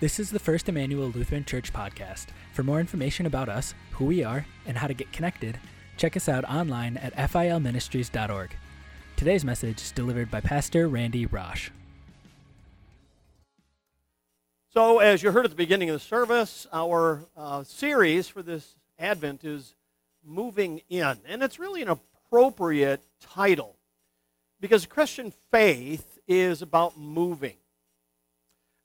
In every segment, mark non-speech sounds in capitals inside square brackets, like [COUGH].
This is the First Emmanuel Lutheran Church podcast. For more information about us, who we are, and how to get connected, check us out online at filministries.org. Today's message is delivered by Pastor Randy Rosh. So, as you heard at the beginning of the service, our uh, series for this Advent is Moving In. And it's really an appropriate title because Christian faith is about moving.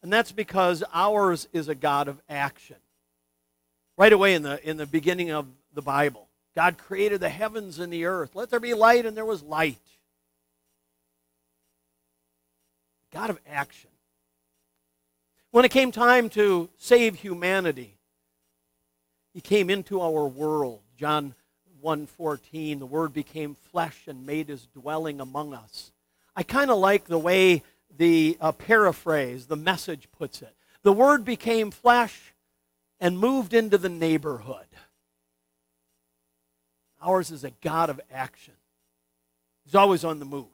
And that's because ours is a God of action. Right away in the, in the beginning of the Bible, God created the heavens and the earth. Let there be light, and there was light. God of action. When it came time to save humanity, he came into our world. John 1:14, the word became flesh and made his dwelling among us. I kind of like the way the uh, paraphrase, the message puts it. The word became flesh and moved into the neighborhood. Ours is a God of action. He's always on the move.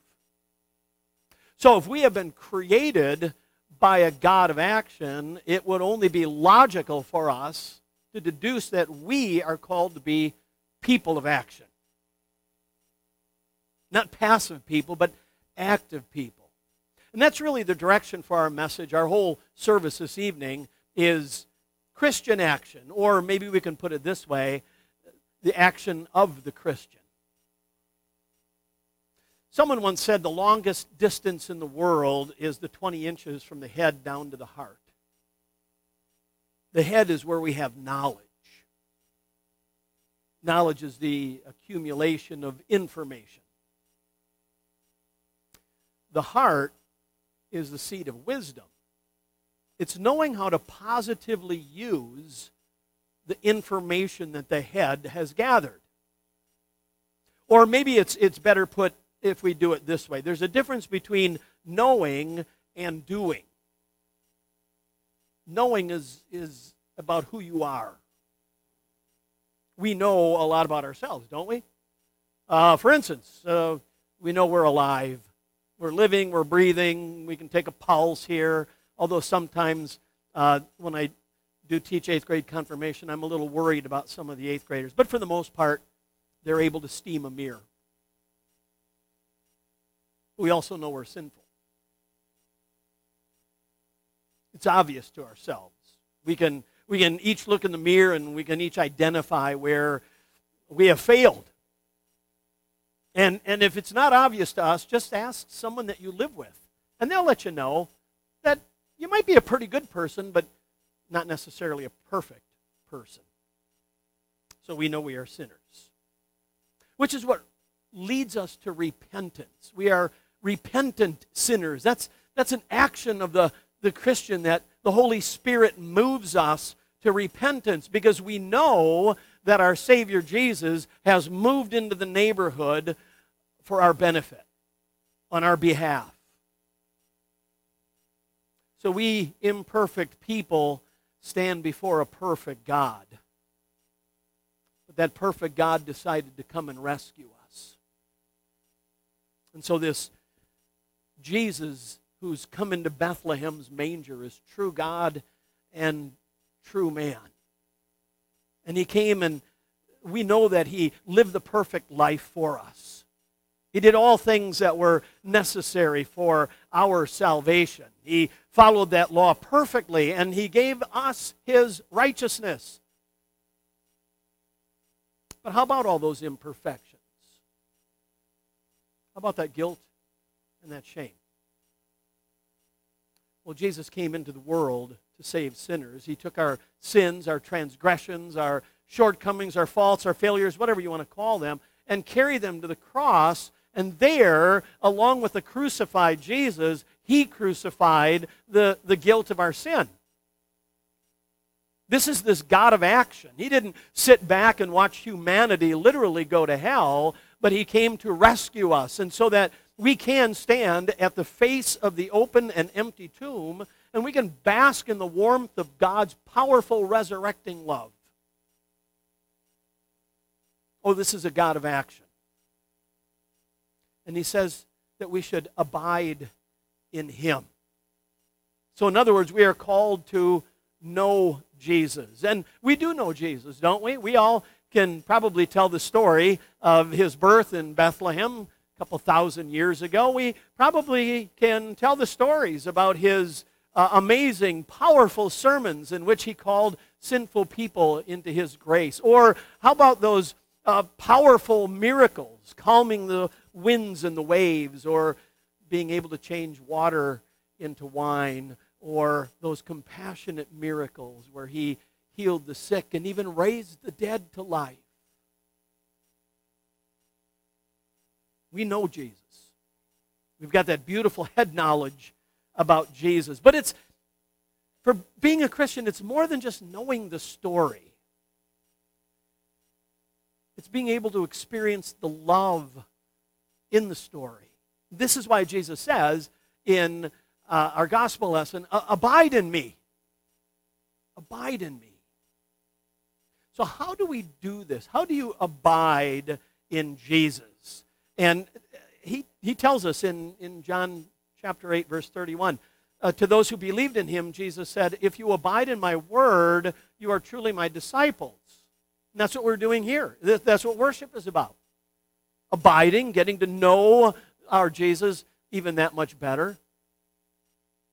So if we have been created by a God of action, it would only be logical for us to deduce that we are called to be people of action. Not passive people, but active people. And that's really the direction for our message. Our whole service this evening is Christian action, or maybe we can put it this way the action of the Christian. Someone once said the longest distance in the world is the 20 inches from the head down to the heart. The head is where we have knowledge. Knowledge is the accumulation of information. The heart is the seat of wisdom. It's knowing how to positively use the information that the head has gathered. Or maybe it's, it's better put if we do it this way there's a difference between knowing and doing. Knowing is, is about who you are. We know a lot about ourselves, don't we? Uh, for instance, uh, we know we're alive. We're living, we're breathing, we can take a pulse here. Although sometimes uh, when I do teach eighth grade confirmation, I'm a little worried about some of the eighth graders. But for the most part, they're able to steam a mirror. We also know we're sinful. It's obvious to ourselves. We can, we can each look in the mirror and we can each identify where we have failed. And, and if it's not obvious to us, just ask someone that you live with. And they'll let you know that you might be a pretty good person, but not necessarily a perfect person. So we know we are sinners. Which is what leads us to repentance. We are repentant sinners. That's, that's an action of the, the Christian that the Holy Spirit moves us to repentance because we know that our Savior Jesus has moved into the neighborhood for our benefit, on our behalf. So we imperfect people stand before a perfect God. But that perfect God decided to come and rescue us. And so this Jesus who's come into Bethlehem's manger is true God and true man. And he came and we know that he lived the perfect life for us. He did all things that were necessary for our salvation. He followed that law perfectly, and he gave us his righteousness. But how about all those imperfections? How about that guilt and that shame? Well, Jesus came into the world to save sinners. He took our sins, our transgressions, our shortcomings, our faults, our failures, whatever you want to call them, and carried them to the cross. And there, along with the crucified Jesus, he crucified the, the guilt of our sin. This is this God of action. He didn't sit back and watch humanity literally go to hell, but he came to rescue us. And so that we can stand at the face of the open and empty tomb and we can bask in the warmth of God's powerful resurrecting love. Oh, this is a God of action. And he says that we should abide in him. So, in other words, we are called to know Jesus. And we do know Jesus, don't we? We all can probably tell the story of his birth in Bethlehem a couple thousand years ago. We probably can tell the stories about his uh, amazing, powerful sermons in which he called sinful people into his grace. Or how about those uh, powerful miracles, calming the winds and the waves, or being able to change water into wine, or those compassionate miracles where he healed the sick and even raised the dead to life. We know Jesus. We've got that beautiful [LAUGHS] head knowledge about Jesus. But it's, for being a Christian, it's more than just knowing the story. It's being able to experience the love in the story. This is why Jesus says in uh, our gospel lesson, Abide in me. Abide in me. So, how do we do this? How do you abide in Jesus? And he, he tells us in, in John chapter 8, verse 31. Uh, to those who believed in him, Jesus said, If you abide in my word, you are truly my disciples. And that's what we're doing here. That's what worship is about. Abiding, getting to know our Jesus even that much better.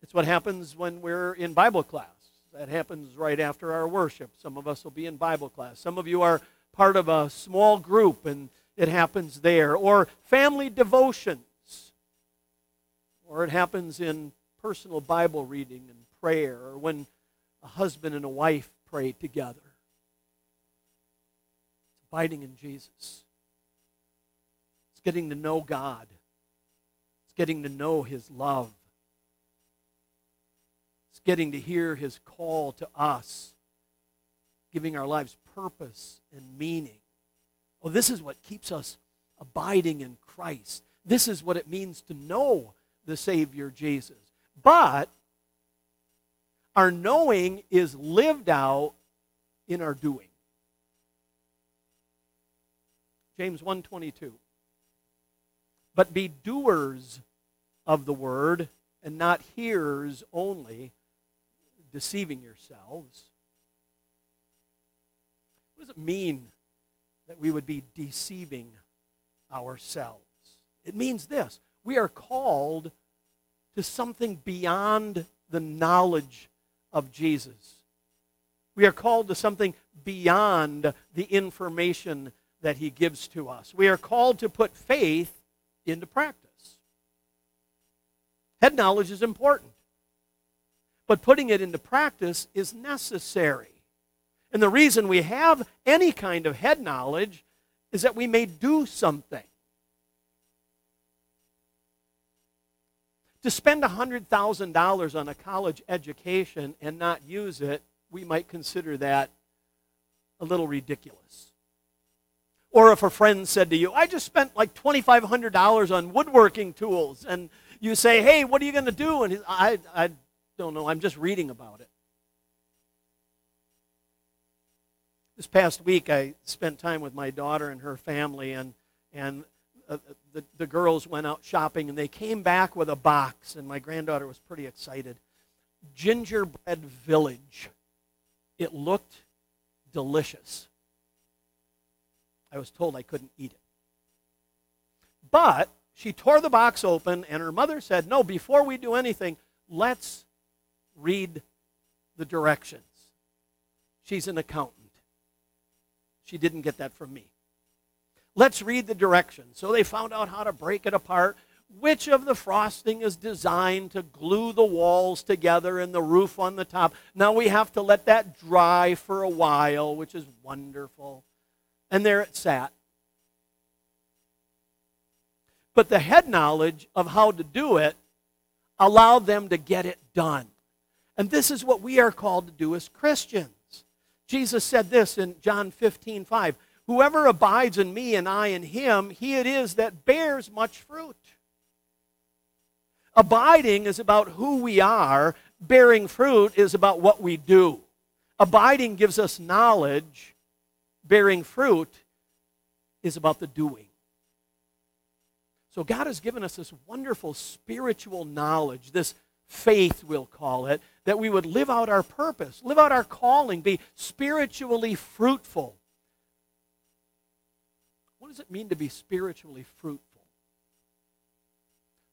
It's what happens when we're in Bible class. That happens right after our worship. Some of us will be in Bible class. Some of you are part of a small group, and it happens there. Or family devotions. or it happens in personal Bible reading and prayer, or when a husband and a wife pray together. Abiding in Jesus. It's getting to know God. It's getting to know His love. It's getting to hear His call to us, giving our lives purpose and meaning. Oh, this is what keeps us abiding in Christ. This is what it means to know the Savior Jesus. But our knowing is lived out in our doing. James 1:22 But be doers of the word and not hearers only deceiving yourselves. What does it mean that we would be deceiving ourselves? It means this we are called to something beyond the knowledge of Jesus. We are called to something beyond the information that he gives to us. We are called to put faith into practice. Head knowledge is important, but putting it into practice is necessary. And the reason we have any kind of head knowledge is that we may do something. To spend $100,000 on a college education and not use it, we might consider that a little ridiculous. Or if a friend said to you, I just spent like $2,500 on woodworking tools, and you say, hey, what are you going to do? And I, I don't know, I'm just reading about it. This past week, I spent time with my daughter and her family, and, and uh, the, the girls went out shopping and they came back with a box, and my granddaughter was pretty excited. Gingerbread Village. It looked delicious. I was told I couldn't eat it. But she tore the box open, and her mother said, No, before we do anything, let's read the directions. She's an accountant. She didn't get that from me. Let's read the directions. So they found out how to break it apart. Which of the frosting is designed to glue the walls together and the roof on the top? Now we have to let that dry for a while, which is wonderful. And there it sat. But the head knowledge of how to do it allowed them to get it done. And this is what we are called to do as Christians. Jesus said this in John 15 5. Whoever abides in me and I in him, he it is that bears much fruit. Abiding is about who we are, bearing fruit is about what we do. Abiding gives us knowledge, bearing fruit is about the doing. So God has given us this wonderful spiritual knowledge, this faith, we'll call it, that we would live out our purpose, live out our calling, be spiritually fruitful. What does it mean to be spiritually fruitful?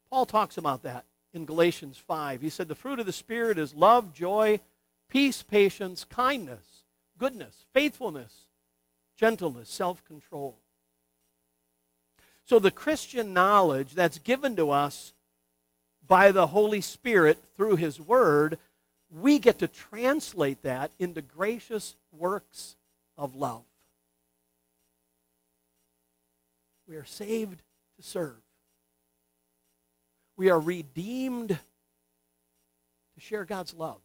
Paul talks about that in Galatians 5. He said, The fruit of the Spirit is love, joy, peace, patience, kindness, goodness, faithfulness, gentleness, self control. So the Christian knowledge that's given to us by the Holy Spirit through His Word, we get to translate that into gracious works of love. We are saved to serve. We are redeemed to share God's love.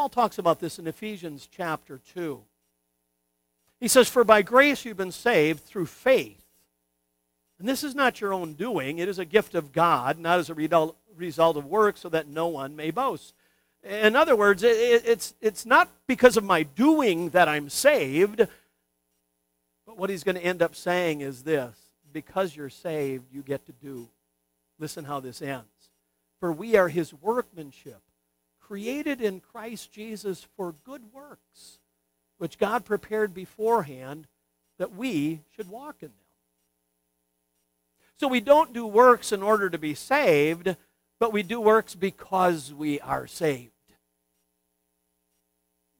Paul talks about this in Ephesians chapter 2. He says, For by grace you've been saved through faith. And this is not your own doing, it is a gift of God, not as a result of work, so that no one may boast. In other words, it's, it's not because of my doing that I'm saved, but what he's going to end up saying is this because you're saved, you get to do. Listen how this ends. For we are his workmanship, created in Christ Jesus for good works which God prepared beforehand that we should walk in them. So we don't do works in order to be saved, but we do works because we are saved.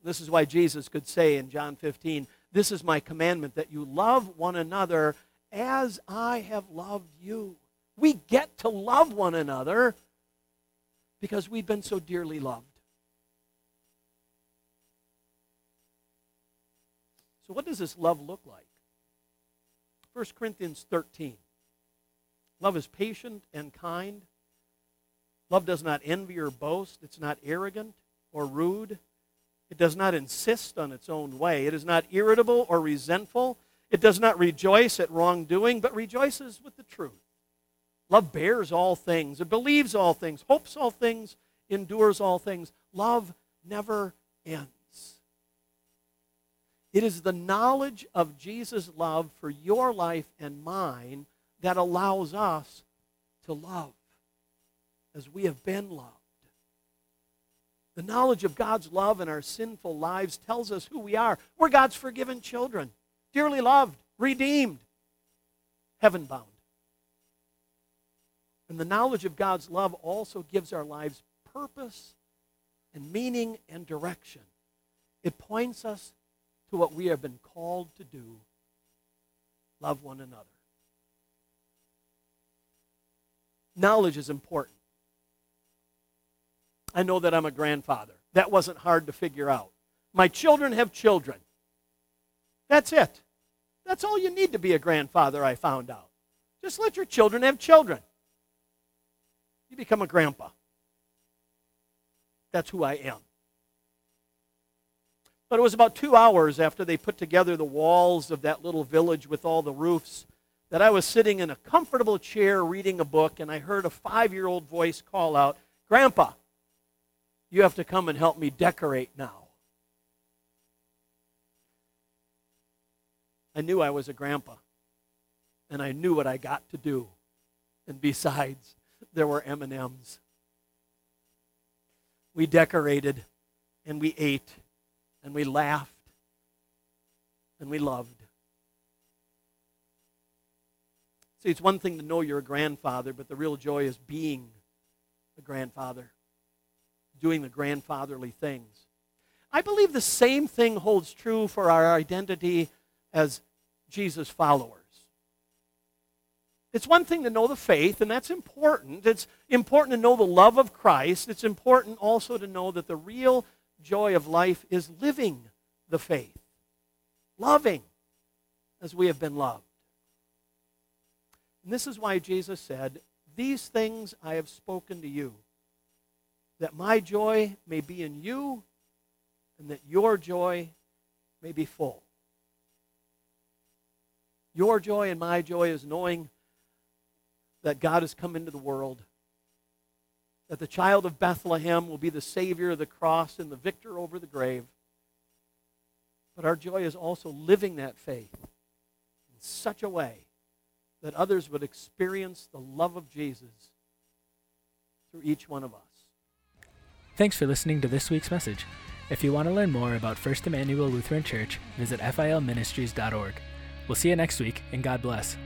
This is why Jesus could say in John 15, This is my commandment, that you love one another as I have loved you. We get to love one another because we've been so dearly loved. So, what does this love look like? 1 Corinthians 13. Love is patient and kind. Love does not envy or boast. It's not arrogant or rude. It does not insist on its own way. It is not irritable or resentful. It does not rejoice at wrongdoing, but rejoices with the truth. Love bears all things, it believes all things, hopes all things, endures all things. Love never ends. It is the knowledge of Jesus' love for your life and mine that allows us to love as we have been loved. The knowledge of God's love in our sinful lives tells us who we are. We're God's forgiven children, dearly loved, redeemed, heaven bound. And the knowledge of God's love also gives our lives purpose and meaning and direction. It points us to what we have been called to do love one another. Knowledge is important. I know that I'm a grandfather. That wasn't hard to figure out. My children have children. That's it. That's all you need to be a grandfather, I found out. Just let your children have children. You become a grandpa. That's who I am. But it was about two hours after they put together the walls of that little village with all the roofs that I was sitting in a comfortable chair reading a book, and I heard a five year old voice call out, Grandpa, you have to come and help me decorate now. I knew I was a grandpa, and I knew what I got to do. And besides, there were M&Ms. We decorated and we ate and we laughed and we loved. See, it's one thing to know you're a grandfather, but the real joy is being a grandfather, doing the grandfatherly things. I believe the same thing holds true for our identity as Jesus' followers. It's one thing to know the faith, and that's important. It's important to know the love of Christ. It's important also to know that the real joy of life is living the faith, loving as we have been loved. And this is why Jesus said, These things I have spoken to you, that my joy may be in you, and that your joy may be full. Your joy and my joy is knowing that God has come into the world that the child of Bethlehem will be the Savior of the cross and the victor over the grave. But our joy is also living that faith in such a way that others would experience the love of Jesus through each one of us. Thanks for listening to this week's message. If you want to learn more about First Emmanuel Lutheran Church, visit filministries.org. We'll see you next week, and God bless.